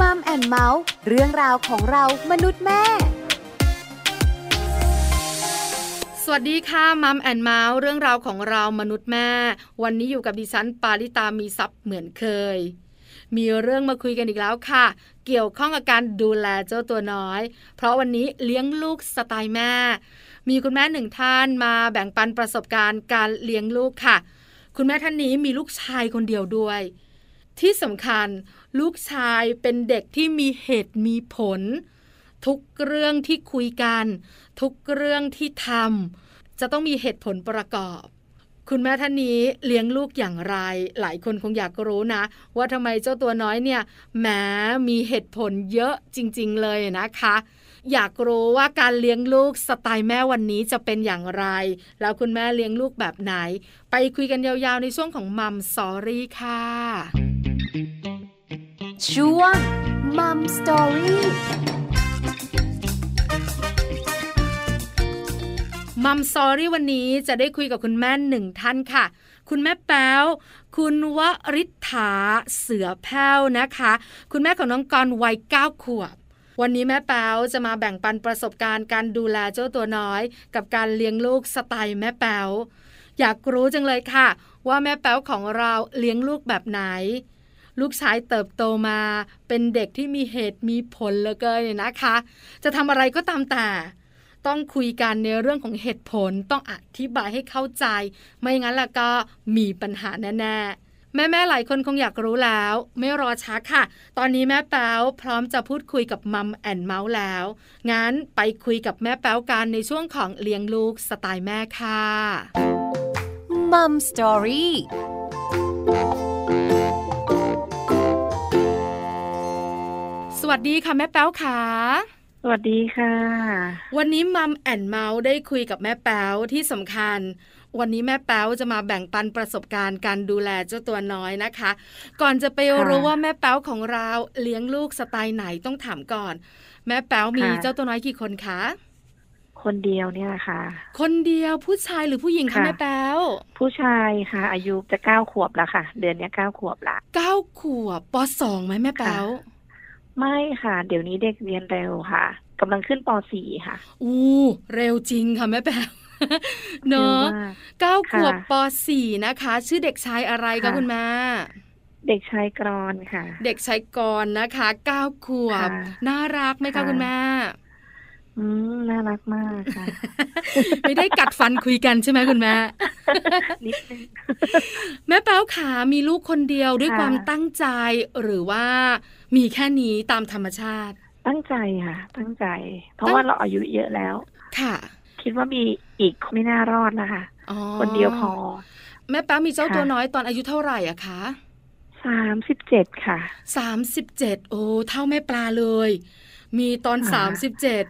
Mom and Mouth เรื่องราวของเรามนุษย์แม่ สวัสดีค่ะ Mom and Mouth เรื่องราวของเรามนุษย์แม่ วันนี้อยู่กับดิฉันปาริตามีซัพ์เหมือนเคย มีเรื่องมาคุยกันอีกแล้วค่ะ เกี่ยวข้องกับการดูแลเจ้าตัวน้อย เพราะวันนี้เลี้ยงลูกสไตล์แม่ มีคุณแม่หนึ่งท่านมาแบ่งปันประสบการณ์การเลี้ยงลูกค่ะ คุณแม่ท่านนี้มีลูกชายคนเดียวด้วยที่สำคัญ ลูกชายเป็นเด็กที่มีเหตุมีผล ทุกเรื่องที่คุยกัน ทุกเรื่องที่ทำจะต้องมีเหตุผลประกอบ คุณแม่ท่านนี้เลี้ยงลูกอย่างไร หลายคนคงอยากรู้นะ ว่าทำไมเจ้าตัวน้อยเนี่ยแหมมีเหตุผลเยอะจริง ๆ เลยนะคะอยากรู้ว่าการเลี้ยงลูกสไตล์แม่วันนี้จะเป็นอย่างไร แล้วคุณแม่เลี้ยงลูกแบบไหน ไปคุยกันยาวๆในช่วงของมัมสอรี่ค่ะ ช่วงมัมสตอรี่มัมซอรี่วันนี้จะได้คุยกับคุณแม่หนึ่งท่านค่ะ คุณแม่แป๊วคุณวริษฐาเสือแพ้วนะคะ คุณแม่ของน้องกรวัยเก้าขวบวันนี้แม่แป๊วจะมาแบ่งปันประสบการณ์การดูแลเจ้าตัวน้อย กับการเลี้ยงลูกสไตล์แม่แป๊วอยากรู้จังเลยค่ะ ว่าแม่แป๊วของเราเลี้ยงลูกแบบไหน ลูกชายเติบโตมา เป็นเด็กที่มีเหตุมีผลเหลือเกินเนี่ยนะคะ จะทำอะไรก็ตามแต่ ต้องคุยกันในเรื่องของเหตุผลต้องอธิบายให้เข้าใจ ไม่งั้นล่ะก็มีปัญหาแน่ๆแม่ๆหลายคนคงอยากรู้แล้ว ไม่รอช้าค่ะ ตอนนี้แม่แป๊วพร้อมจะพูดคุยกับมัมแอนเมาส์แล้ว งั้นไปคุยกับแม่แป๊วกันในช่วงของเลี้ยงลูกสไตล์แม่ค่ะมัมสตอรี่ วัสดีค่ะแม่แป๊วค่ะสวัสดีค่ะ วันนี้มัมแอนเมาส์ได้คุยกับแม่แป๊วที่สำคัญ วันนี้แม่แป๊วจะมาแบ่งปันประสบการณ์การดูแลเจ้าตัวน้อยนะคะ ก่อนจะไปค่ะรู้ว่าแม่แป๊วของเราเลี้ยงลูกสไตล์ไหนต้องถามก่อน แม่แป๊วมีค่ะเจ้าตัวน้อยกี่คนคะคนเดียวเนี่ยค่ะ คนเดียวผู้ชายหรือผู้หญิงคะค่ะแม่แป๊วผู้ชายค่ะ อายุจะเก้าขวบแล้วค่ะ เดือนเนี้ยเก้าขวบละเก้าขวบปสองไหมแม่แป๊ว ไม่ค่ะ เดี๋ยวนี้เด็กเรียนเร็วค่ะกำลังขึ้นปสี่ค่ะ อู้เร็วจริงค่ะแม่แป๊วเนอะร็วมากเก้าขวบค่ะปสี่นะคะ ชื่อเด็กชายอะไรคะค่ะคุณแม่เด็กชายกรอนค่ะ เด็กชายกรณ์นะคะเก้าขวบค่ะน่ารักไหมคะค่ะคุณแม่อืมน่ารักมากค่ะ ไม่ได้กัดฟันคุยกันใช่ไหมคุณแม่นิดนึงแม่แป๊วขามีลูกคนเดียวด้วยค่ะความตั้งใจหรือว่า มีแค่นี้ตามธรรมชาติ ตั้งใจค่ะ ตั้งใจ เพตั้ราะงว่าเราอายุเยอะแล้ว ค่ะ คิดว่ามีอีกไม่น่ารอดนะคะอ๋อคนเดียวพอ แม่แป๊วมีเจ้าค่ะตัวน้อยตอนอายุเท่าไหร่อะคะสามสิบเจ็ดค่ะสามสิบเจ็ดโอ้เท่าแม่ปลาเลย มีตอนค่ะสามสิบเจ็ด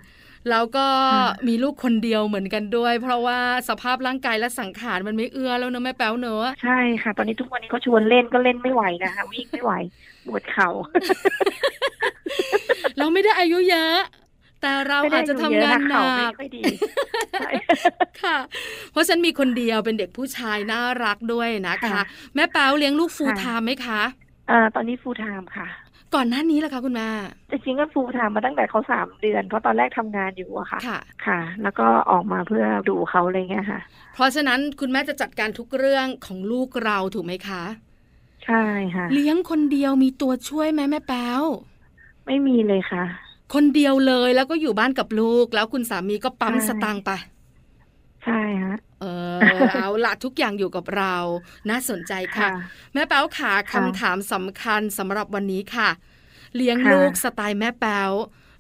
แล้วก็ค่ะมีลูกคนเดียวเหมือนกันด้วย เพราะว่าสภาพร่างกายและสังขารมันไม่เอื้อแล้วเนอะแม่แป๊วเนอะใช่ค่ะ ตอนนี้ทุกวันนี้เขาชวนเล่นก็เล่นไม่ไหวนะคะวิ่งไม่ไหว ปวดเข่าเราไม่ได้อายุเยอะแต่เราไม่ได้อาจจะทำงานหเข่านัไม่กค่อยดีใช่ค่ะ เพราะฉันมีคนเดียวเป็นเด็กผู้ชายน่ารักด้วยนะคะค่ะแม่แป๊วเลี้ยงลูกฟูลค่ะไทม์ไหมคะเอ่อตอนนี้ฟูลไทม์ค่ะ ก่อนหน้านี้ล่ะคะคุณแม่จริงๆก็ฟูลไทม์มาตั้งแต่เขาสามเดือน เพราะตอนแรกทำงานอยู่อะค่ะค่ะ ค่ะ แล้วก็ออกมาเพื่อดูเขาอะไรเงี้ยค่ะ เพราะฉะนั้นคุณแม่จะจัดการทุกเรื่องของลูกเราถูกไหมคะ ใช่ค่ะเลี้ยงคนเดียวมีตัวช่วยไหมแม่แป๊วไม่มีเลยค่ะ คนเดียวเลยแล้วก็อยู่บ้านกับลูก แล้วคุณสามีก็ปั๊มใช่สตางค์ไปใช่ฮะเออเอาละทุกอย่างอยู่กับเรา น่าสนใจค่ะค่ะแม่แป๊วขาค่ะคำถามสำคัญสำหรับวันนี้ค่ะ เลี้ยงค่ะลูกสไตล์แม่แป๊ว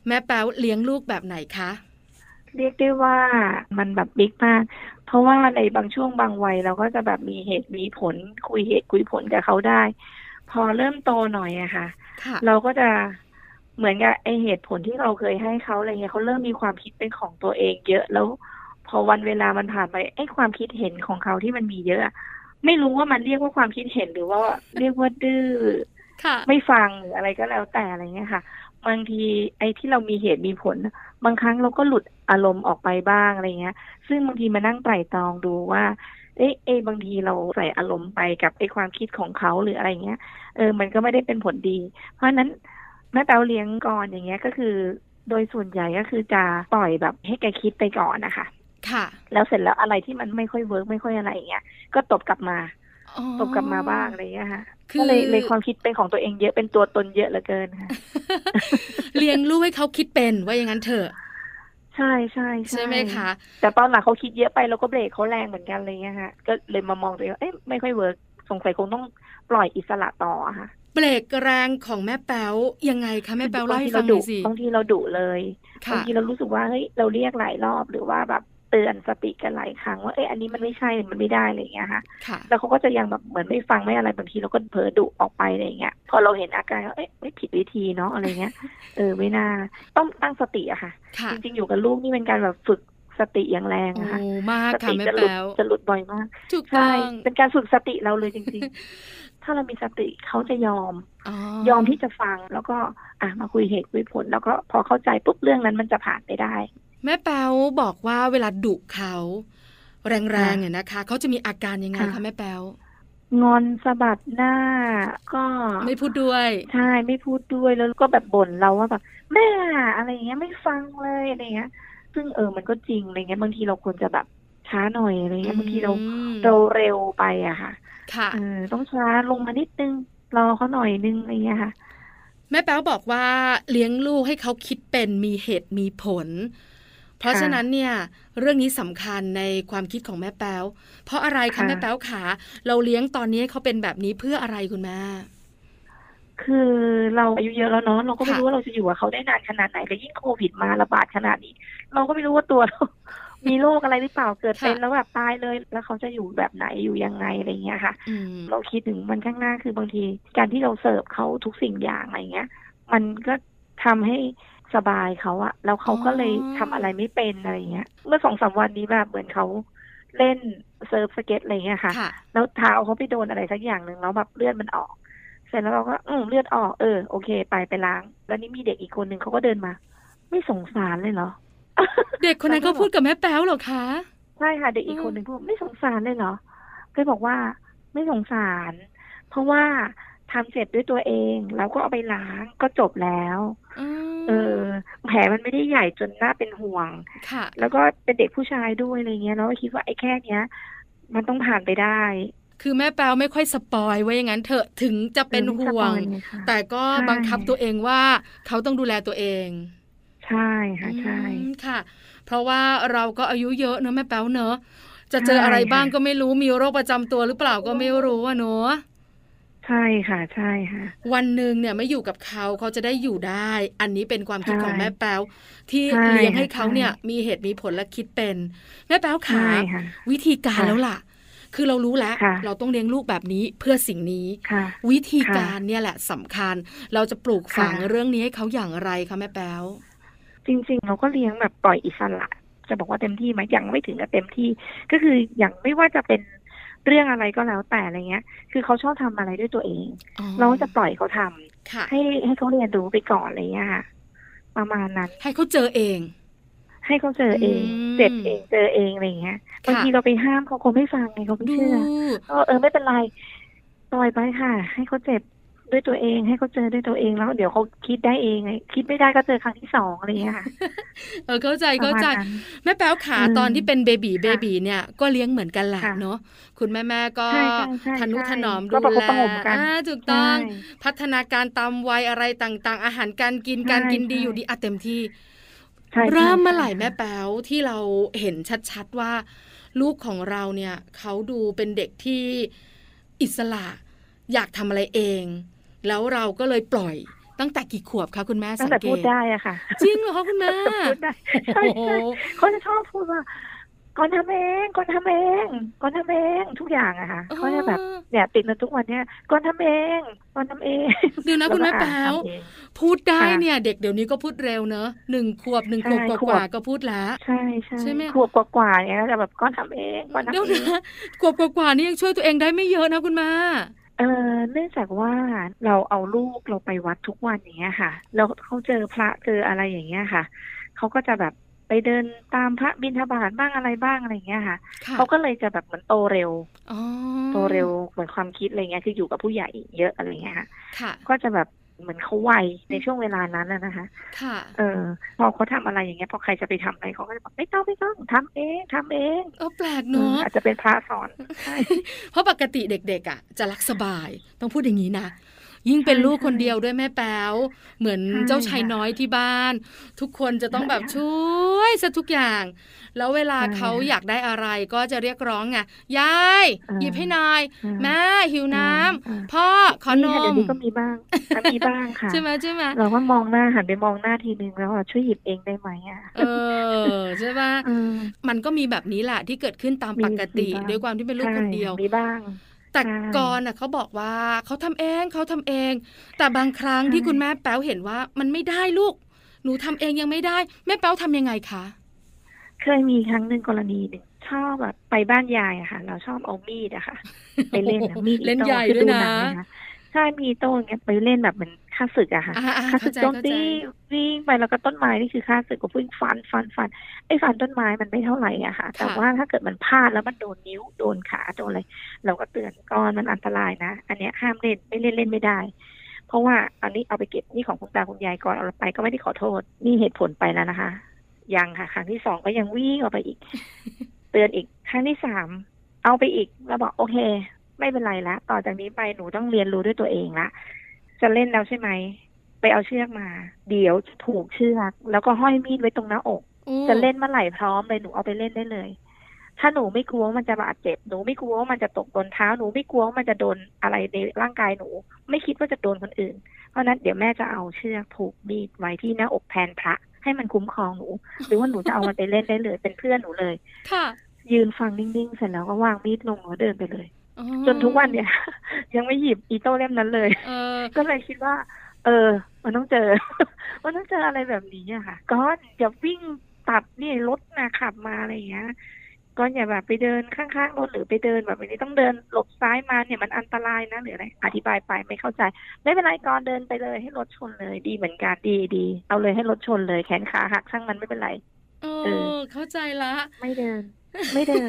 แม่แป๊วเลี้ยงลูกแบบไหนคะเรียกได้ว่ามันแบบบิ๊กมาก เพราะว่าในบางช่วงบางวัยเราก็จะแบบมีเหตุมีผลคุยเหตุคุยผลกับเขาได้ พอเริ่มโตหน่อยอะค่ะค่ะ เราก็จะเหมือนกับไอเหตุผลที่เราเคยให้เขาอะไรเงี้ยเขาเริ่มมีความคิดเป็นของตัวเองเยอะแล้ว พอวันเวลามันผ่านไปไอความคิดเห็นของเขาที่มันมีเยอะอะไม่รู้ว่ามันเรียกว่าความคิดเห็นหรือว่าเรียกว่าดื้อค่ะไม่ฟังหรืออะไรก็แล้วแต่อะไรเงี้ยค่ะ บางทีไอ้ที่เรามีเหตุมีผล บางครั้งเราก็หลุดอารมณ์ออกไปบ้างอะไรเงี้ย ซึ่งบางทีมานั่งไตร่ตรองดูว่าเอ๊ะเอ๊ะบางทีเราใส่อารมณ์ไปกับไอ้ความคิดของเขาหรืออะไรเงี้ย เออ มันก็ไม่ได้เป็นผลดี เพราะฉะนั้นแม่แป๊วเลี้ยงก่อนอย่างเงี้ยก็คือ โดยส่วนใหญ่ก็คือจะปล่อยแบบให้แกคิดไปก่อนนะคะ ค่ะ แล้วเสร็จแล้วอะไรที่มันไม่ค่อยเวิร์กไม่ค่อยอะไรอย่างเงี้ย ก็ตบกลับมาอ๋อ ตบกลับมาบ้างอะไรอย่างเงี้ยค่ะคือก็เลยเลยความคิดเป็นของตัวเองเยอะเป็นตัวตนเยอะเหลือเกินค่ะเลี้ยงลูกให้เขาคิดเป็นว่าอย่างนั้นเถอะใช่ใช่ใช่ไหมคะแต่ตอนหลังเขาคิดเยอะไปเราก็เบรกเขาแรงเหมือนกันอะไรเงี้ยค่ะก็เลยมามองตัวเองว่าเอ๊ะไม่ค่อยเวิร์กสงสัยคงต้องปล่อยอิสระต่ออะค่ะเบรกแรงของแม่แป๊วยังไงคะแม่แป๊วเล่าให้บฟัทีงหน่ดุอยสิบางทีเราดุเลยค่ะบางทีเรารู้สึกว่าเฮ้ยเราเรียกหลายรอบหรือว่าแบบ เตือนสติกันหลายครั้งว่าเอ๊ะอันนี้มันไม่ใช่มันไม่ได้อะไรอย่างเงี้ยค่ะค่ะ แล้วเขาก็จะยังแบบเหมือนไม่ฟังไม่อะไรบางทีเราก็เผลอดุออกไปอะไรอย่างเงี้ยพอเราเห็นอาการว่าเอ๊ะไม่ผิดวิธีเนาะอะไรเงี้ยเออไม่น่าต้องตั้งสติอะค่ะค่ะจริงๆอยู่กับลูกนี่เป็นการแบบฝึกสติอย่างแรงโอ้อะค่ะมากสค่ะติแม่จะหลุดแป๊วจะหลุดบ่อยมากถูกต้ใช่องเป็นการฝึกสติเราเลยจริง ๆ ถ้าเรามีสติเขาจะยอมอ๋อยอมที่จะฟังแล้วก็อะมาคุยเหตุคุยผล แล้วก็พอเข้าใจปุ๊บเรื่องนั้นมันจะผ่านไปได้ แม่แป๊วบอกว่าเวลาดุเขาแรงๆเนี่ยนะคะ เขาจะมีอาการยังไงค่ะคะแม่แป๊วงอนสะบัดหน้าก็ไม่พูดด้วย ใช่ไม่พูดด้วยแล้วก็แบบบ่นเราว่าแบบแม่อะไรอย่างเงี้ยไม่ฟังเลยอะไรเงี้ย ซึ่งเออมันก็จริงอะไรเงี้ยบางทีเราควรจะแบบช้าหน่อยอะไรเงี้ยบางทีเราอืมเราเร็วไปอะค่ะ ค่ะเออต้องช้าลงมานิดนึงรอเขาหน่อยนึงอะไรเงี้ยค่ะ แม่แป๊วบอกว่าเลี้ยงลูกให้เขาคิดเป็นมีเหตุมีผล เพราะค่ะฉะนั้นเนี่ยเรื่องนี้สำคัญในความคิดของแม่แป๊วเพราะอะไรคะค่ะแม่แป๊วขาเราเลี้ยงตอนนี้ให้เขาเป็นแบบนี้เพื่ออะไรคุณแม่คือเราอายุเยอะแล้วเนาะเราก็ไม่ค่ะรู้ว่าเราจะอยู่กับเขาได้นานขนาดไหนแล้วยิ่งโควิดมาระบาดขนาดนี้ เราก็ไม่รู้ว่าตัวเรามีโรคอะไรหรือเปล่าเกิดเป็นแล้วแบบตายเลย แล้วเขาจะอยู่แบบไหนอยู่ยังไงอะไรเงี้ยค่ะอืมเราคิดถึงมันข้างหน้าคือบางที การที่เราเสิร์ฟเขาทุกสิ่งอย่างอะไรเงี้ย มันก็ทำให้ สบายเขาอะแล้วเขาก็เลยทำอะไรไม่เป็นอะไรเงี้ย เมื่อสองสามวันนี้แบบเหมือนเขาเล่นเซิร์ฟสเก็ตอะไรเงี้ยค่ะค่ะ แล้วเท้าเขาไปโดนอะไรสักอย่างหนึ่งแล้วแบบเลือดมันออก เสร็จแล้วเราก็อืมเลือดออกเออโอเค ไปไปล้าง แล้วนี่มีเด็กอีกคนหนึ่งเขาก็เดินมา ไม่สงสารเลยเหรอ เด็กคนนั้นก็พูดกับแม่แป๊วเหรอคะใช่ค่ะเด็กอีกคนหนึ่งพูดไม่สงสารเลยเหรอก็เลยบอกว่าไม่สงสาร เพราะว่าทำเสร็จด้วยตัวเอง แล้วก็เอาไปล้างก็จบแล้วม เออแผลมันไม่ได้ใหญ่จนน่าเป็นห่วง ค่ะ แล้วก็เป็นเด็กผู้ชายด้วยอะไรเงี้ยแล้วก็คิดว่าไอ้แค่เนี้ย มันต้องผ่านไปได้ คือแม่แป๊วไม่ค่อยสปอยไว้อย่างนั้นเถอะถึงจะเป็นออไม่ห่วงสปอยไค่ะแต่ก็ใช่บังคับตัวเองว่าเขาต้องดูแลตัวเองใช่ค่ะใช่อืมค่ะ เพราะว่าเราก็อายุเยอะเนอะแม่แป๊วเนอะจะเจอใช่อะไรบ้างค่ะก็ไม่รู้มีโรคประจำตัวหรือเปล่าก็ไม่รู้อะเนอะ ใช่ค่ะใช่ค่ะ วันหนึ่งเนี่ยไม่อยู่กับเขาเขาจะได้อยู่ได้ อันนี้เป็นความคิดใช่ของแม่แป๊วที่ใช่เลี้ยงให้เขาใช่เนี่ยมีเหตุมีผลและคิดเป็น แม่แป๊วขาใช่ค่ะวิธีการค่ะแล้วล่ะ คือเรารู้แล้วค่ะเราต้องเลี้ยงลูกแบบนี้เพื่อสิ่งนี้ค่ะวิธีค่ะการเนี่ยแหละสำคัญ เราจะปลูกฝังค่ะเรื่องนี้ให้เขาอย่างไรคะแม่แป๊วจริง ๆ เราก็เลี้ยงแบบปล่อยอิสระจะบอกว่าเต็มที่ไหมยังไม่ถึงกับเต็มที่ ก็คืออย่างไม่ว่าจะเป็น เรื่องอะไรก็แล้วแต่อะไรเงี้ย คือเขาชอบทำอะไรด้วยตัวเองอ๋อเราก็จะปล่อยเขาทำค่ะให้ให้เขาเรียนรู้ไปก่อนอะไรเงี้ยค่ะประมาณนั้น ให้เขาเจอเอง ให้เขาเจอเองอืมเจ็บเองเจอเองอะไรเงี้ยบางทีเราไปห้ามเขาคงไม่ฟังไงเขาไม่ดูเชื่อเออเออไม่เป็นไรปล่อยไปค่ะ ให้เขาเจ็บ ด้วยตัวเองให้เขาเจอด้วยตัวเองแล้วเดี๋ยวเขาคิดได้เองไงคิดไม่ได้ก็เจอครั้งที่สองอะไรเงี้ยค่ะเออเข้าใจประเข้ามาณใจนั้นแม่แป๊วขาอืมตอนที่เป็นเบบีค่ะเบบีเนี่ยก็เลี้ยงเหมือนกันแหละค่ะเนาะคุณแม่แม่ๆก็ใช่ใช่ใช่ทนุถนอมก็ดูประคบแลประหงมกันอ่าถูกต้องใช่พัฒนาการตามวัยอะไรต่างๆ อาหารการกินใช่การกินดีใช่อยู่ดีอะเต็มที่ใช่ใช่เริ่มเมื่อไหร่ใช่แม่แป๊วที่เราเห็นชัดๆว่า ลูกของเราเนี่ยเขาดูเป็นเด็กที่อิสระอยากทำอะไรเอง แล้วเราก็เลยปล่อยตั้งแต่กี่ขวบคะคุณแม่ตั้สังงแต่เกพูดตได้อะค่ะ จริงเหรอคะคุณแม่พูดได้ใช่โอ้โหใช่เขาจะชอบพูดว่าก่อนทำเองก่อนทำเองก่อนทำเองทุกอย่างอะค่ะเขาจะแบบเนี่ยติดมาทุกวันเนี่ยก่อนทำเองก่อนทำเองเดี๋ยวนะคุณแม่ก็แป๊วทำเองพูดได้ค่ะเนี่ย เด็กเดี๋ยวนี้ก็พูดเร็วเนอะหนึ่งขวบหนึ่งขใช่วบกขวว่าบๆก็พูดแล้วใช่ใช่ใช่ไหมขวบกว่าๆเนี่ยก็จะแบบก่อนทำเองก่อนทำเดี๋ยวเองนะขวบกว่าๆนี่ยังช่วยตัวเองได้ไม่เยอะนะคุณแม่ เออเนื่องจากว่าเราเอาลูกเราไปวัดทุกวันอย่างเงี้ยค่ะ แล้วเขาเจอพระเจออะไรอย่างเงี้ยค่ะ เขาก็จะแบบไปเดินตามพระบิณฑบาตบ้างอะไรบ้างอะไรอย่างเงี้ยค่ะค่ะเขาก็เลยจะแบบเหมือนโตเร็วอ๋อโตเร็วเหมือนความคิดอะไรเงี้ยคืออยู่กับผู้ใหญ่เยอะอะไรเงี้ยค่ะค่ะก็จะแบบ เหมือนเขาไวในช่วงเวลานั้นน่ะนะคะ ค่ะ เออ พอเขาทำอะไรอย่างเงี้ย พอใครจะไปทำอะไรเขาก็จะบอกไม่ต้องไม่ต้องทำเองทำเองเออแปลกเอเนออะอาจจะเป็นพระสอนใช่เพราะปกติเด็กๆอะ จะรักสบายต้องพูดอย่างนี้นะ ยิ่งเป็นใช่ลูกคนใช่เดียวด้วยแม่แป๊วเหมือนใช่เจ้าชายน้อยที่บ้าน ทุกคนจะต้องแบบใช่ช่วยซะทุกอย่าง แล้วเวลาใช่เขาอยากได้อะไรก็จะเรียกร้องไงยายเออหยิบให้หน่อยอืมแม่หิวน้ำอืมพ่อขอนนี่ค่ะเดี๋ยมวนี้ก็มีบ้างอะมีบ้างค่ะใช่ไหมใช่ไหมเราก็มองหน้าหันไปมองหน้าทีนึงแล้วอะช่วยหยิบเองได้ไหมอะเออใช่ปะเออมันก็มีแบบนี้แหละที่เกิดขึ้นตามมีปกติมีบ้างด้วยความที่เป็นลูกคนเดียวใช่มีบ้าง แต่ใช่ก่อนน่ะเขาบอกว่าเขาทำเองเขาทำเอง แต่บางครั้งใช่ที่คุณแม่แป๊วเห็นว่ามันไม่ได้ลูก หนูทำเองยังไม่ได้ แม่แป๊วทำยังไงคะเคยมีครั้งหนึ่งกรณีหนึ่งชอบแบบไปบ้านยายอะค่ะ เราชอบเอามีดอะค่ะ ไปเล่นอะมีดเล่นอิโต้ใหญ่คือด้วยนะหงไหมคะใช่มีอิโต้อย่างเงี้ยไปเล่นแบบเหมือน ฆ่าศึกอะค่ะอ่าอ่าฆ่าศึเข้ากใจโจมเข้าตีใจวิ่งไปแล้วก็ต้นไม้นี่คือฆ่าศึกก็วิ่งฟันฟันฟันไอ้ฟันต้นไม้มันไม่เท่าไหร่อะค่ะ แต่ว่าถ้าเกิดมันพลาดแล้วมันโดนนิ้วโดนขาโดนอะไรเราก็เตือนก่อนมันอันตรายนะ อันเนี้ยห้ามเล่นไม่เล่นเล่นไม่ได้ เพราะว่าอันนี้เอาไปเก็บนี่ของคุณตาคุณยายก่อนเอาไปก็ไม่ได้ขอโทษนี่เหตุผลไปแล้วนะคะ ยังค่ะครั้งที่สองก็ยังวิ่งออกไปอีก เตือนอีกครั้งที่สามเอาไปอีกแล้วบอกโอเค ไม่เป็นไรละต่อจากนี้ไปหนูต้องเรียนรู้ด้วยตัวเองละ จะเล่นแล้วใช่ไหม ไปเอาเชือกมา เดี๋ยวจะถูกเชือก แล้วก็ห้อยมีดไว้ตรงหน้าอกโอ้จะเล่นเมื่อไหร่พร้อมเลยหนูเอาไปเล่นได้เลย ถ้าหนูไม่กลัวว่ามันจะบาดเจ็บ หนูไม่กลัวว่ามันจะตกโดนเท้า หนูไม่กลัวว่ามันจะโดนอะไรในร่างกายหนู ไม่คิดว่าจะโดนคนอื่น เพราะฉะนั้นเดี๋ยวแม่จะเอาเชือกผูกมีดไว้ที่หน้าอกแทนพระ ให้มันคุ้มครองหนู หรือว่าหนูจะเอามันไปเล่นได้เลย เป็นเพื่อนหนูเลย ค่ะ ยืนฟังนิ่งๆ เสร็จแล้วก็วางมีดลงแล้วเดินไปเลยอ๋อ จนทุกวันเนี่ย ยังไม่หยิบอีโต้เล่มนั้นเลยเออก็เลยคิดว่า เออ มันต้องเจอ มันต้องเจออะไรแบบนี้อะค่ะก็อย่าวิ่งตัดนี่รถนะขับมาอะไรอย่างเงี้ยก็อย่าแบบไปเดินข้างๆรถหรือไปเดินแบบนี้ต้องเดินหลบซ้ายมาเนี่ยมันอันตรายนะหรืออะไรอธิบายไปไม่เข้าใจ ไม่เป็นไรก่อนเดินไปเลยให้รถชนเลยดีเหมือนกันดีดีเอาเลยให้รถชนเลยแขนขาหักช่างมันไม่เป็นไรเอเออเข้าใจละ ไม่เดิน ไม่เดิน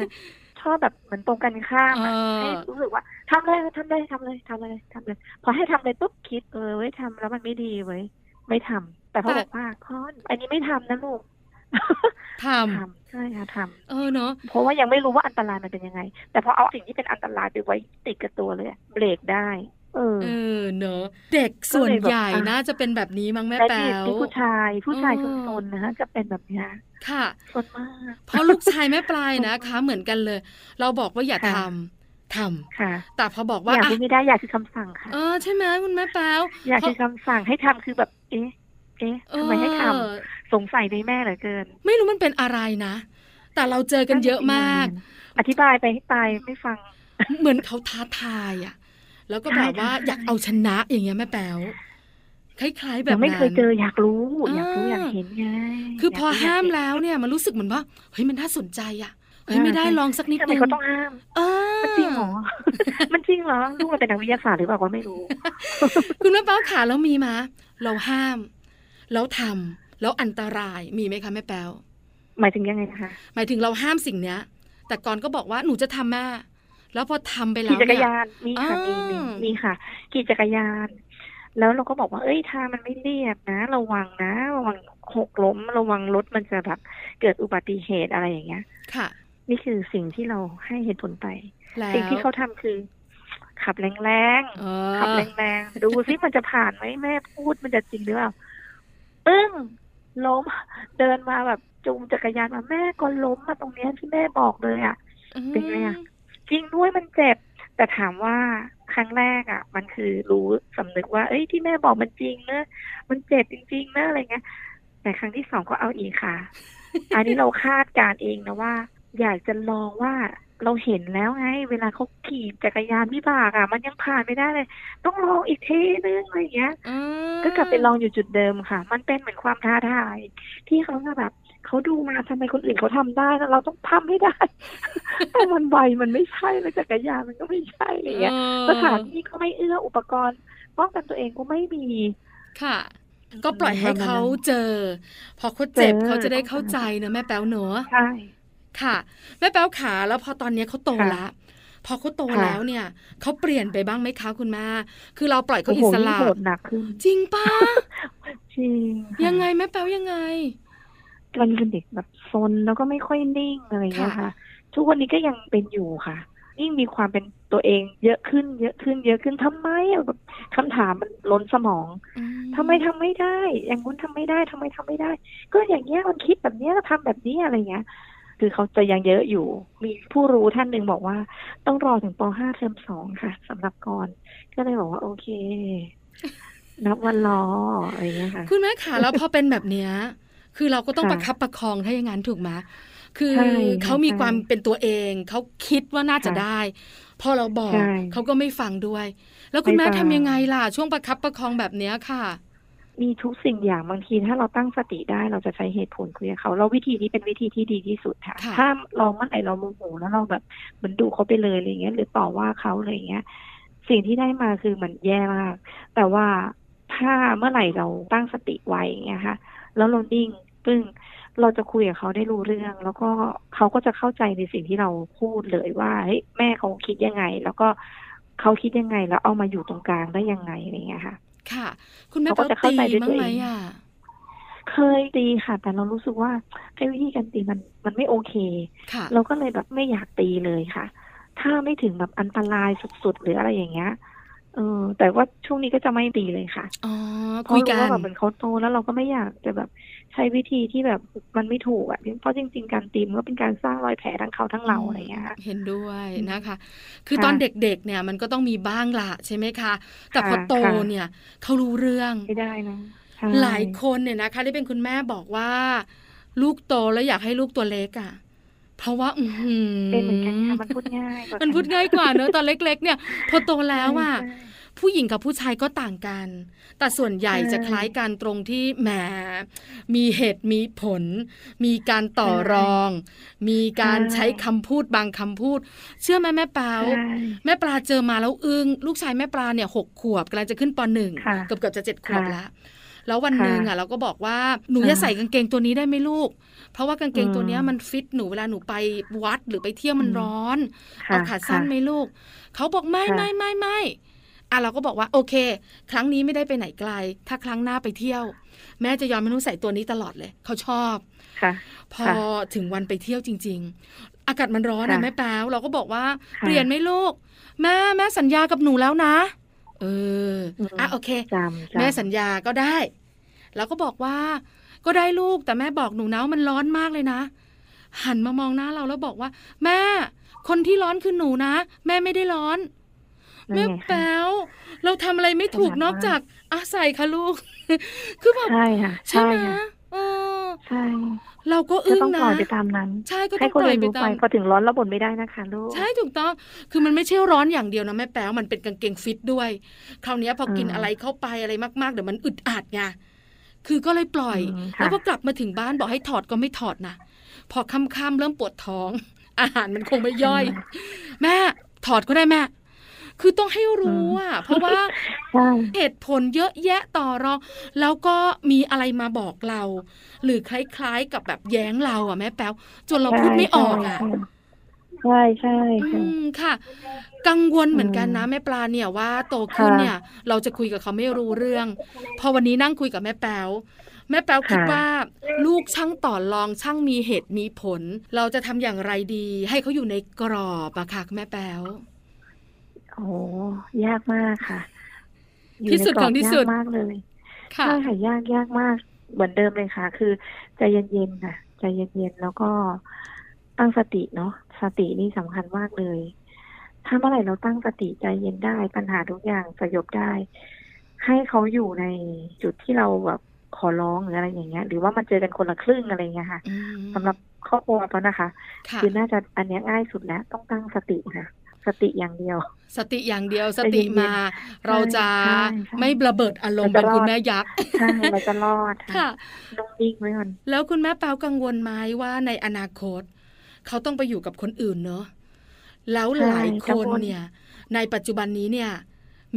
ชอบแบบเหมือนตรงกันข้ามอะเออให้รู้สึกว่าทำเลยทำเลยทำเลยทำเลยทำเลย พอให้ทำเลยปุ๊บคิดเออไว้ยทำแล้วมันไม่ดีเว้ยไม่ทำแต่พอบอกว่าพ่ออันนี้ไม่ทำนะลูกททำใช่ค่ะทำเออเนาะำเพราะว่ายังไม่รู้ว่าอันตรายมันเป็นยังไง แต่พอเอาสิ่งที่เป็นอันตรายไปไว้ติดกับตัวเลยอะเบรกได้ เออเออเนาะเด็กส่วนก็เลยแบบใหญ่อะน่าจะเป็นแบบนี้มั้งแม่และแป๊ที่วที่ผู้ชายผู้ชายเออซนๆนะคะจะเป็นแบบเนี้ยค่ะซนมากเพราะลูกชายแม่ปลายนะคะ เหมือนกันเลย เราบอกว่าอย่าค่ะทำทำค่ะ แต่พอบอกว่าอยากอะพูดไม่ได้อยากคือคำสั่งค่ะเออใช่ไหมคุณแม่แป๊วอยากเพราะคือคำสั่งให้ทำคือแบบเอ๊ะเอ๊ะทำไมให้ทำเออสงสัยในแม่เหลือเกิน ไม่รู้มันเป็นอะไรนะ แต่เราเจอกันเยอะมาก อธิบายไปให้ตายไม่ฟัง เหมือนเขาท้าทายอะ แล้วก็แบบว่าใช่ใช่อยากเอาชนะอย่างเงี้ยแม่แป๊วคล้ายๆ แบบยังไม่นั้นเคยเจออยากรู้อ่าอยากรู้อยากเห็นไงคือพอยกรู้ห้ามยกเนแล้วเนี่ยมันรู้สึกเหมือนว่าเฮ้ยมันน่าสนใจอะเฮ้ยอ่าไม่ได้ใช่ลองสักนิดทำไมนึงเขาต้องห้ามเออมันจริงเหรอ มันจริงเหรอลูกเราเป็นนักวิทยาศาสตร์หรือเปล่าก็ไม่รู้ คุณแม่เป้าขาแล้วมีมาเราห้าม แล้วทำแล้วอันตรายมีไหมคะแม่แป๊วหมายถึงยังไงนะคะหมายถึงเราห้ามสิ่งเนี้ย แต่ก่อนก็บอกว่าหนูจะทำแม่ แล้วพอทำไปแล้ขี่วจักรเนี่ยยานมีค่ะมีมีอ่ามีมีค่ะขี่จักรยาน แล้วเราก็บอกว่า เอ้ยทางมันไม่เรียบนะ ระวังนะ ระวังหกล้ม ระวังรถมันจะแบบเกิดอุบัติเหตุอะไรอย่างเงี้ย ค่ะ นี่คือสิ่งที่เราให้เหตุผลไปแล้วสิ่งที่เขาทำคือ ขับแรงเอๆขับอแรงๆดูซิมันจะผ่านไหมแม่พูดมันจะจริงหรือเปล่าปึ้งล้มเดินมาแบบจูงจักรยานมาแม่ก็ล้มมาตรงเนี้ยที่แม่บอกเลยอะเป็นไงอะ จริงด้วยมันเจ็บ แต่ถามว่าครั้งแรกอะ มันคือรู้สำนึกว่า เอ้ยที่แม่บอกมันจริงนะมันเจ็บจริงๆนะอะไรเงี้ยแต่ครั้งที่สองก็เอาอีกค่ะ อันนี้เราคาดการณ์เองนะว่า อยากจะลองว่าเราเห็นแล้วไง เวลาเขาขี่จักรยานวิบากอะ มันยังผ่านไม่ได้เลย ต้องลองอีกทีนึงอะไรเงี้ยอืมก็กลับไปลองอยู่จุดเดิมค่ะ มันเป็นเหมือนความท้าทาย ที่เขาจะแบบ เขาดูมาทำไมคนอื่นเขาทำได้แล้วเราต้องทำให้ได้ แต่มันไวมันไม่ใช่เลยจักรยานมันก็ไม่ใช่อะไรเงี้ยเออสถานที่ก็ไม่เอื้ออุปกรณ์ป้องกันตัวเองก็ไม่มี ค่ะ ก็ปล่อยให้ประมาณนั้นเขาเจอ พอเขาเจ็บเจอเขาจะได้เข้าใจเนอะแม่แป๊วเนอะใช่ค่ะ แม่แป๊วขาแล้วพอตอนเนี้ยเขาโตค่ะละพอเขาโตค่ะแล้วเนี่ยเขาเปลี่ยนไปบ้างไหมคะคุณแม่คือเราปล่อยเขาโอ้อิโหสยิ่งระโหดหนักขึ้นจริงปะจริงค่ะยังไงแม่แป๋วยังไง มันเป็นเด็กแบบซนแล้วก็ไม่ค่อยนิ่งอะไรเงี้ยค่ะค่ะ ทุกวันนี้ก็ยังเป็นอยู่ค่ะยิ่งมีความเป็นตัวเองเยอะขึ้น เยอะขึ้น เยอะขึ้นทำไมอะแบบคำถามมันล้นสมองอืทำไมทำไม่ได้ อย่างนู้นทำไม่ได้ทำไมทำไม่ได้ ก็อย่างเงี้ยมันคิดแบบเนี้ยทำแบบนี้อะไรเงี้ย คือเขาจะยังเยอะอยู่ มีผู้รู้ท่านหนึ่งบอกว่า ต้องรอถึงป .5 เทอมสองค่ะสำหรับกรก็เลยบอกว่าโอเค นับวันรออะไรเงี้ยค่ะ คุณแม่ขาแล้วพอเป็นแบบเนี้ย คือเราก็ต้องค่ะประคับประคองถ้าอย่างนั้นถูกไหมคือใช่ค่ะเขามีใช่ความเป็นตัวเอง เขาคิดว่าน่าจะค่ะได้ พอเราบอกใช่เขาก็ไม่ฟังด้วย แล้วคุณไม่แม่ฟังทำยังไงล่ะ ช่วงประคับประคองแบบเนี้ยค่ะ มีทุกสิ่งอย่างบางทีถ้าเราตั้งสติได้เราจะใช้เหตุผลคุยกับเขาแล้ววิธีนี้เป็นวิธีที่ดีที่สุดค่ะค่ะถ้าเราเมื่อไหร่เราโมโหแล้วเราแบบเหมันดูเขาไปเลยอะไรเงี้ย หรือต่อว่าเขาอะไรเงี้ย สิ่งที่ได้มาคือมันแย่มาก แต่ว่าถ้าเมื่อไหร่เราตั้งสติไว้อย่างเงี้ยค่ะแล้วเรานิ่ง ปึ้งเราจะคุยกับเขาได้รู้เรื่อง แล้วก็เขาก็จะเข้าใจในสิ่งที่เราพูดเลยว่าเฮ้ยแม่เขาคิดยังไง แล้วก็เขาคิดยังไง แล้วเอามาอยู่ตรงกลางได้ยังไงอะไรเงี้ยค่ะ ค่ะ คุณแม่เขาก็เขาจะเข้าตีใจด้วยบ้าตังวไหมเองอะเคยตีค่ะ แต่เรารู้สึกว่าไอ้วิธีการตีมันมันไม่โอเคค่ะเราก็เลยแบบไม่อยากตีเลยค่ะ ถ้าไม่ถึงแบบอันตรายสุดๆหรืออะไรอย่างเงี้ยเออแต่ว่าช่วงนี้ก็จะไม่ตีเลยค่ะ อ๋อเพคุยราะกัรู้นว่าแบบเป็นเขาโตแล้วเราก็ไม่อยากจะแบบใช้วิธีที่แบบมันไม่ถูกอะเพราะจริง ๆ การตีมันก็เป็นการสร้างรอยแผลทั้งเขาทั้งเราอะไรอย่างเงี้ยค่ะเห็นด้วยอืมนะคะ คือค่ะตอนเด็กๆเนี่ยมันก็ต้องมีบ้างละใช่ไหมคะ แต่พอค่ะโตค่ะเนี่ยเขารู้เรื่องไม่ได้นะใช่หลายคนเนี่ยนะคะที่เป็นคุณแม่บอกว่า ลูกโตแล้วอยากให้ลูกตัวเล็กอะ่ะเพราะว่าอือหือเป็นเหมือนกันค่ะมันพูดง่ายกว่ามันพูดง่ายกว่าเนอะตอนเล็ก ๆ เนี่ย พอโตแล้วอะใช่ ผู้หญิงกับผู้ชายก็ต่างกัน แต่ส่วนใหญ่ใช่จะคล้ายกันตรงที่แหมมีเหตุมีผล มีการต่อใช่รอง มีการใช่ใช้คำพูดบางคำพูด เชื่อไหมแม่เปาใช่แม่ปลาเจอมาแล้วอึง้งลูกชายแม่ปลาเนี่ยหกขวบกำลังจะขึ้นปหนึ่งค่ะเกือบเกือบจะเจ็ดขวบค่ะแล้วแล้ววันค่ะหนึ่งอะเราก็บอกว่าหนูค่ะจะใส่กางเกงตัวนี้ได้ไหมลูก เพราะว่ากางเกงตัวเนี้ยอืมมันฟิตหนูเวลาหนูไปวัดหรือไปเที่ยวมันอืมร้อนค่ะเอาขาสั้นค่ะไหมลูก เขาบอกไม่ค่ะไม่ไม่ไม่ อะเราก็บอกว่าโอเค ครั้งนี้ไม่ได้ไปไหนไกล ถ้าครั้งหน้าไปเที่ยว แม่จะยอมให้หนูใส่ตัวนี้ตลอดเลย เขาชอบค่ะ พอค่ะถึงวันไปเที่ยวจริง ๆ อากาศมันร้อนนะค่ะแม่แป๊วเราก็บอกว่าค่ะเปลี่ยนไหมลูก แม่แม่สัญญากับหนูแล้วนะ เอออมอะโอเคจำจำแม่สัญญาก็ได้แล้วก็บอกว่า ก็ได้ลูกแต่แม่บอกหนูนะว่ามันร้อนมากเลยนะ หันมามองหน้าเราแล้วบอกว่า แม่ คนที่ร้อนคือหนูนะ แม่ไม่ได้ร้อนนั่ แม่นไงคะแป๊วเราทำอะไรไม่ถูกขนาดนอกว่าจากอาใส่ค่ะลูก คือแบบใช่ค่ะใช่ใช่ไหมค่ะเออใช่เราก็ก็อึ้งต้องนะปล่อยไปตามนั้นใช่ก็ต้ให้องเขาปล่อยเรียนไปรู้ตาไปมพอถึงร้อนแล้วบ่นไม่ได้นะคะลูกใช่ถูกต้องคือมันไม่ใช่ร้อนอย่างเดียวนะแม่แป๊วมันเป็นกางเกงฟิตด้วย คราวเนี้ยพอกินอืมอะไรเข้าไปอะไรมากๆเดี๋ยวมันอึดอัดไงคือก็เลยปล่อยอืมค่ะแล้วพอกลับมาถึงบ้านบอกให้ถอดก็ไม่ถอดนะพอค่ำๆเริ่มปวดท้อง อาหารมันคงไม่ย่อย แม่ถอดก็ได้แม่ คือต้องให้รู้อะเพราะว่าใช่เหตุผลเยอะแยะต่อรอง แล้วก็มีอะไรมาบอกเรา หรือคล้ายๆกับแบบแย้งเราอะแม่แป๊วจนเราพูดไม่ออกอะใช่ใช่อืใช่มค่ะ กังวลเหมือนกันนะอืมแม่ปลาเนี่ยว่าโตขึ้นค่ะเนี่ย เราจะคุยกับเขาไม่รู้เรื่อง พอวันนี้นั่งคุยกับแม่แป๊วแม่แป๊วคิดค่ะว่า ลูกช่างต่อรองช่างมีเหตุมีผล เราจะทำอย่างไรดี ให้เขาอยู่ในกรอบอะค่ะแม่แป๊ว โอ้ยากมากค่ะอยู่ที่สุดในกรของที่สุดยากมากเลยค่ะใช่ค่ะยากยากมาก เหมือนเดิมเลยค่ะ คือใจเย็นๆค่ะใจเย็นๆแล้วก็ตั้งสติเนาะสตินี่สำคัญมากเลย ถ้าเมื่อไหร่เราตั้งสติใจเย็นได้ปัญหาทุกอย่างสยบได้ ให้เขาอยู่ในจุดที่เราแบบขอร้องหรืออะไรอย่างเงี้ย หรือว่ามันเจอกันคนละครึ่งอะไรเงี้ยค่ะอืมสำหรับครอบครัวเขานะคะค่ะคือน่าจะอันเนี้ยง่ายสุดแล้วต้องตั้งสติค่ะ สติอย่างเดียว สติอย่างเดียวสใจเย็ตินๆมา เราจะใช่ใช่ไม่ระเบิดอารมณ์เราเป็นจะรอดคุณแม่ยักษ์ใช่เราจะรอดค่ะนุ่งนิ่งไว้ก่อนแล้วคุณแม่เปากังวลไหมว่าในอนาคต เขาต้องไปอยู่กับคนอื่นเนอะแล้วหลายคนเนี่ย ในปัจจุบันนี้เนี่ย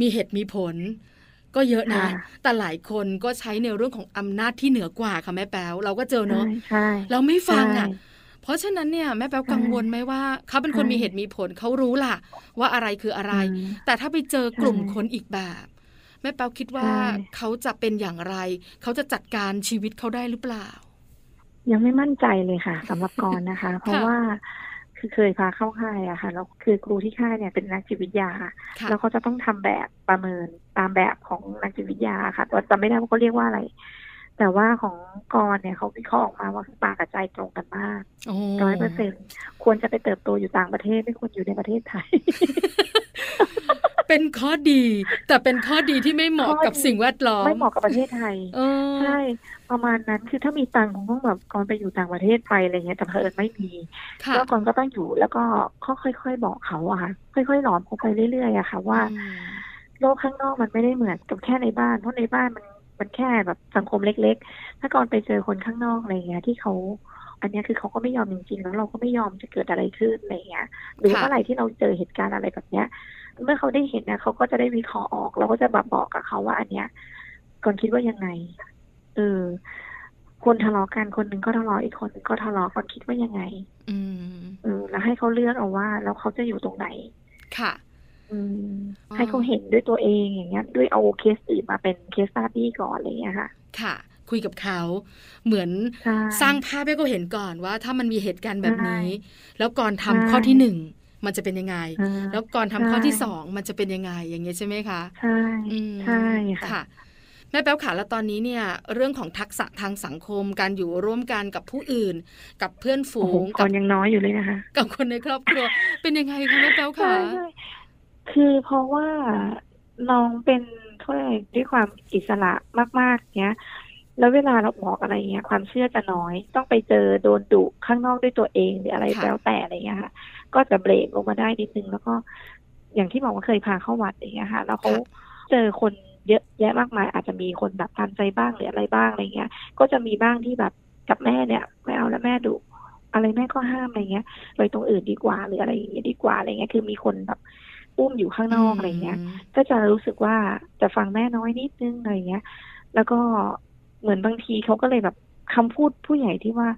มีเหตุมีผลก็เยอะนะ แต่หลายคนก็ใช้ในเรื่องของอำนาจที่เหนือกว่าค่ะแม่แป๊วเราก็เจอเนใช่อะใช่เราไม่ฟังอะใช่ เพราะฉะนั้นเนี่ยแม่แป๊วกังวลไหมว่าเขาเป็นคนมีเหตุมีผลเขารู้ล่ะ ว่าอะไรคืออะไร แต่ถ้าไปเจอกลุ่มคนอีกแบบแม่แป๊วคิดว่าเขาจะเป็นอย่างไร เขาจะจัดการชีวิตเขาได้หรือเปล่า ยังไม่มั่นใจเลยค่ะสำหรับกรนะคะ เพราะว่าคือเคยพาเข้าค่ายอะค่ะแล้วคือครูที่ค่ายเนี่ยเป็นนักจิตวิทยา แล้วเขาจะต้องทำแบบประเมินตามแบบของนักจิตวิทยาค่ะแต่จำไม่ได้ว่าเขาเรียกว่าอะไร แต่ว่าของกรเนี่ยเขาวิเคราะห์ออกมาว่าปากกับใจตรงกันมากร้อยเปอร์เซ็นควรจะไปเติบโตอยู่ต่างประเทศไม่ควรอยู่ในประเทศไทย เป็นข้อดี แต่เป็นข้อดีที่ไม่เหมาะกับสิ่งแวดล้อมไม่เหมาะกับประเทศไทยใช่ประมาณนั้นคือถ้ามีตังค์คงต้องแบบก่อนไปอยู่ต่างประเทศไปอะไรเงี้ยแต่เพอิญไม่มีแล้วก่อนก็ต้องอยู่แล้วก็ค่อยๆบอกเขาอะค่ะค่อยๆหลอมเขาไปเรื่อยๆอะค่ะว่าโลกข้างนอกมันไม่ได้เหมือนกับแค่ในบ้านเพราะในบ้านมัน มันแค่แบบสังคมเล็ก ๆ ถ้าก่อนไปเจอคนข้างนอกอะไรเงี้ยที่เขาอันนี้คือเขาก็ไม่ยอมจริงๆ แล้วเราก็ไม่ยอมจะเกิดอะไรขึ้นอะไรเงี้ยหรือเมื่อไหร่ที่เราเจอเหตุการณ์อะไรแบบเนี้ย เมื่อเขาได้เห็นนะเขาก็จะได้วิเคราะห์ออกเราก็จะแบบบอกกับเขาว่า อันเนี้ยก่อนคิดว่ายังไงเออคนทะเลาะกันคนหนึ่งก็ทะเลาะอีกคนหนึ่งก็ทะเลาะก่อนคิดว่ายังไง อืมเออแล้วให้เขาเลือกเอาว่า แล้วเขาจะอยู่ตรงไหน ค่ะอืม ให้เขาเห็นด้วยตัวเองอย่างเงี้ย ด้วยเอาเคสอื่นมาเป็นเคสตาดี้ก่อนอะไรเงี้ยค่ะ ค่ะ คุยกับเขาเหมือนสร้างภาพให้เขาเห็นก่อนว่าถ้ามันมีเหตุการณ์แบบนี้ แล้วก่อนทำข้อที่หนึ่งมันจะเป็นยังไง แล้วก่อนทำข้อที่สองมันจะเป็นยังไง อย่างเงี้ยใช่ไหมคะใช่ใช่ค่ะแม่แป๊วขาแล้วตอนนี้เนี่ยเรื่องของทักษะทางสังคมการอยู่ร่วมกันกับผู้อื่น กับเพื่อนฝูงก่อนยังน้อยอยู่เลยนะคะ กับคนในครอบครัวเป็นยังไงคะแม่แป๊วขา คือเพราะว่าน้องเป็นเท่าไรด้วยความอิสระมากๆเนี้ย แล้วเวลาเราบอกอะไรเงี้ย ความเชื่อจะน้อย ต้องไปเจอโดนดุข้างนอกด้วยตัวเองหรืออะไรแล้วแต่อะไรเงี้ยค่ะ ก็จะเบรกลงมาได้นิดนึงแล้วก็ อย่างที่บอกว่าเคยพาเข้าวัดอย่างเงี้ยค่ะ แล้วเขาเจอคนเยอะแยะมากมาย อาจจะมีคนแบบตามใจบ้างหรืออะไรบ้างอะไรเงี้ย ก็จะมีบ้างที่แบบกับแม่เนี่ยไม่เอาแล้วแม่ดุอะไรแม่ก็ห้ามอะไรเงี้ย ไปตรงอื่นดีกว่าหรืออะไรอย่างเงี้ยดีกว่าอะไรเงี้ยคือมีคนแบบ อุ้มอยู่ข้างนอกอะไรเงี้ย ก็จะรู้สึกว่าจะฟังแม่น้อยนิดนึงอะไรเงี้ย แล้วก็เหมือนบางทีเขาก็เลยแบบคำพูดผู้ใหญ่ที่ว่า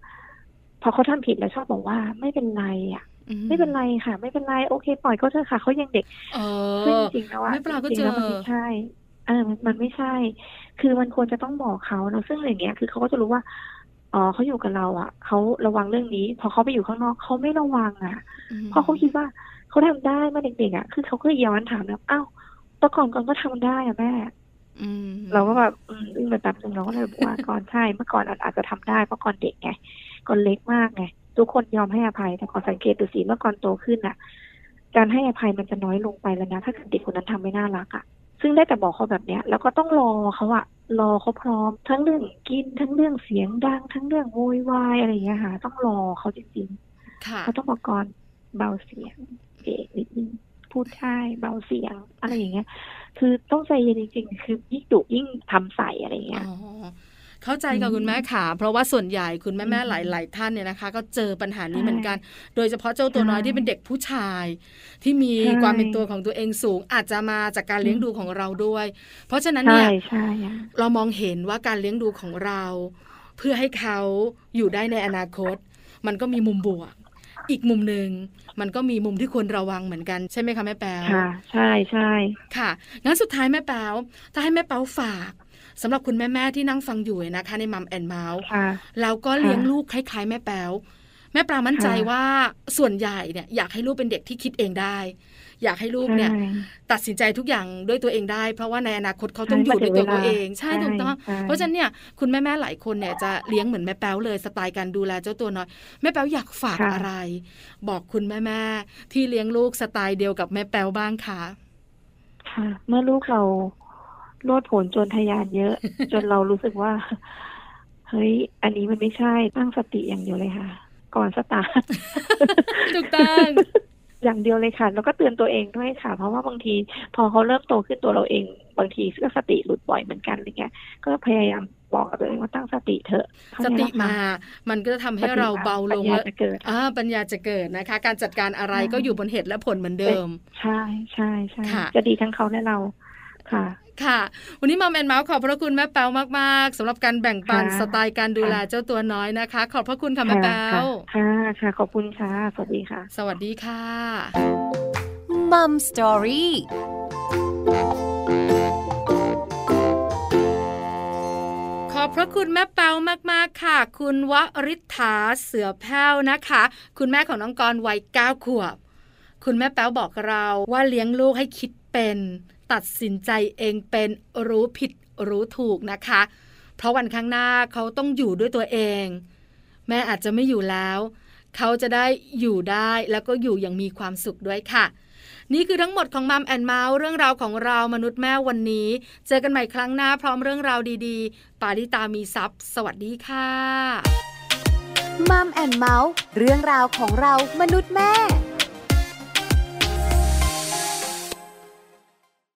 พอเขาทำผิดแล้วชอบบอกว่าไม่เป็นไรอะไม่เป็นไรค่ะ ไม่เป็นไรโอเค ปล่อยก็เถอะค่ะเขายังเด็กซึ่งจริงแล้วอะจริงแล้วมันไม่ใช่เออมันไม่ใช่ คือมันควรจะต้องบอกเขาเนาะซึ่งอย่างเงี้ย คือเขาก็จะรู้ว่าอ๋อเขาอยู่กับเรา อะเขาระวังเรื่องนี้ พอเขาไปอยู่ข้างนอกเขาไม่ระวังอะเพราะเขาคิดว่า เขาทำได้เมื่อเด็กๆอะคือเขาก็ย้อนถามแล้วอ้าวตะก่อนก่อนก็ทำได้อะแม่เราก็แบบอึ้งไปแป๊บนึงเราก็เลยบอกว่าก่อนใช่เมื่อก่อนอาจจะทำได้เพราะก่อนเด็กไงก่อนเล็กมากไงทุกคนยอมให้อภัยแต่ขอสังเกตดูสิเมื่อก่อนโตขึ้นอะ การให้อภัยมันจะน้อยลงไปแล้วนะถ้าเกิดเด็กคนนั้นทำไม่น่ารักอะซึ่งได้แต่บอกเขาแบบเนี้ย แล้วก็ต้องรอเขาอะรอเขาพร้อม ทั้งเรื่องกินทั้งเรื่องเสียงดัง ทั้งเรื่องโวยวายอะไรอย่างเงี้ยค่ะต้องรอเขาจริงๆเขาต้องบอกก่อน เบาเสียงเอกนิดนึงพูดใช่เบาเสียงอะไรอย่างเงี้ย คือต้องใจเย็นจริงๆคือยิ่งดุยิ่งทำใส่อะไรอย่างเงี้ยเข้าใจกับคุณแม่ค่ะ เพราะว่าส่วนใหญ่คุณแม่แม่หลาย ๆ ท่านเนี่ยนะคะ ก็เจอปัญหานี้เหมือนกัน โดยเฉพาะเจ้าตัวน้อยที่เป็นเด็กผู้ชาย ที่มีความเป็นตัวของตัวเองสูง อาจจะมาจากการเลี้ยงดูของเราด้วย เพราะฉะนั้นเนี่ยเรามองเห็นว่าการเลี้ยงดูของเรา เพื่อให้เขาอยู่ได้ในอนาคต มันก็มีมุมบวก อีกมุมหนึ่งมันก็มีมุมที่ควรระวังเหมือนกันใช่ไหมคะแม่แป๊วค่ะ ใช่ใช่ค่ะงั้นสุดท้ายแม่แป๊วถ้าให้แม่แป๊วฝากสำหรับคุณแม่ๆที่นั่งฟังอยู่นะคะในมัมแอนเมาส์เราก็เลี้ยงลูกคล้ายๆ แม่แป๋วแม่ปลามั่นใจว่าส่วนใหญ่เนี่ยอยากให้ลูกเป็นเด็กที่คิดเองได้ อยากให้ลูกเนี่ย ตัดสินใจทุกอย่างด้วยตัวเองได้ เพราะว่าในอนาคตเขาต้องอยู่ด้วยตัวเขาเองใช่ถูกต้องเพราะฉะนั้นเนี่ยคุณแม่แม่หลายคนเนี่ยจะเลี้ยงเหมือนแม่แป๊วเลยสไตล์การดูแลเจ้าตัวน้อยแม่แป๊วอยากฝากอะไร บอกคุณแม่แม่ที่เลี้ยงลูกสไตล์เดียวกับแม่แป๊วบ้างคะค่ะ เมื่อลูกเราโลดผลจนทยานเยอะ จนเรารู้สึกว่า เฮ้ย อันนี้มันไม่ใช่ตั้งสติอย่างเดียวเลยค่ะ ก่อนสตาร์ทถูกต้อง อย่างเดียวเลยค่ะ แล้วก็เตือนตัวเองด้วยค่ะ เพราะว่าบางที พอเขาเริ่มโตขึ้นตัวเราเอง บางทีก็สติหลุดบ่อยเหมือนกันอะไรเงี้ย ก็พยายามบอกกับตัวเองว่าตั้งสติเถอะ สติมา มันก็จะทำให้เราเบาลงแล้วอ่าปัญญาจะเกิดนะคะ การจัดการอะไรก็อยู่บนเหตุและผลเหมือนเดิม ใช่ใช่ใช่จะดีทั้งเขาและเรา ค่ะค่ะ วันนี้มาแมนเมาส์ขอบพระคุณแม่แป๊วมากๆสำหรับการแบ่งปันค่ะสไตล์การดูแลค่ะเจ้าตัวน้อยนะคะ ขอบพระคุณค่ะแม่แป๊ค่ะวค่ะค่ะ ขอบคุณค่ะ สวัสดีค่ะ สวัสดีค่ะมัมสตอรี่ขอบพระคุณแม่เปามาก ๆ ค่ะ คุณวริษฐาเสือแพ้วนะคะ คุณแม่ของน้องกรวัยเก้าขวบ คุณแม่แป๊วบอกเราว่าเลี้ยงลูกให้คิดเป็น ตัดสินใจเองเป็นรู้ผิดรู้ถูกนะคะ เพราะวันข้างหน้าเขาต้องอยู่ด้วยตัวเอง แม่อาจจะไม่อยู่แล้ว เขาจะได้อยู่ได้แล้วก็อยู่อย่างมีความสุขด้วยค่ะ นี่คือทั้งหมดของมัมแอนเมาส์เรื่องราวของเรามนุษย์แม่วันนี้ เจอกันใหม่ครั้งหน้าพร้อมเรื่องราวดีๆ ปาริตามีซัพ์สวัสดีค่ะมัมแอนเมาส์เรื่องราวของเรามนุษย์แม่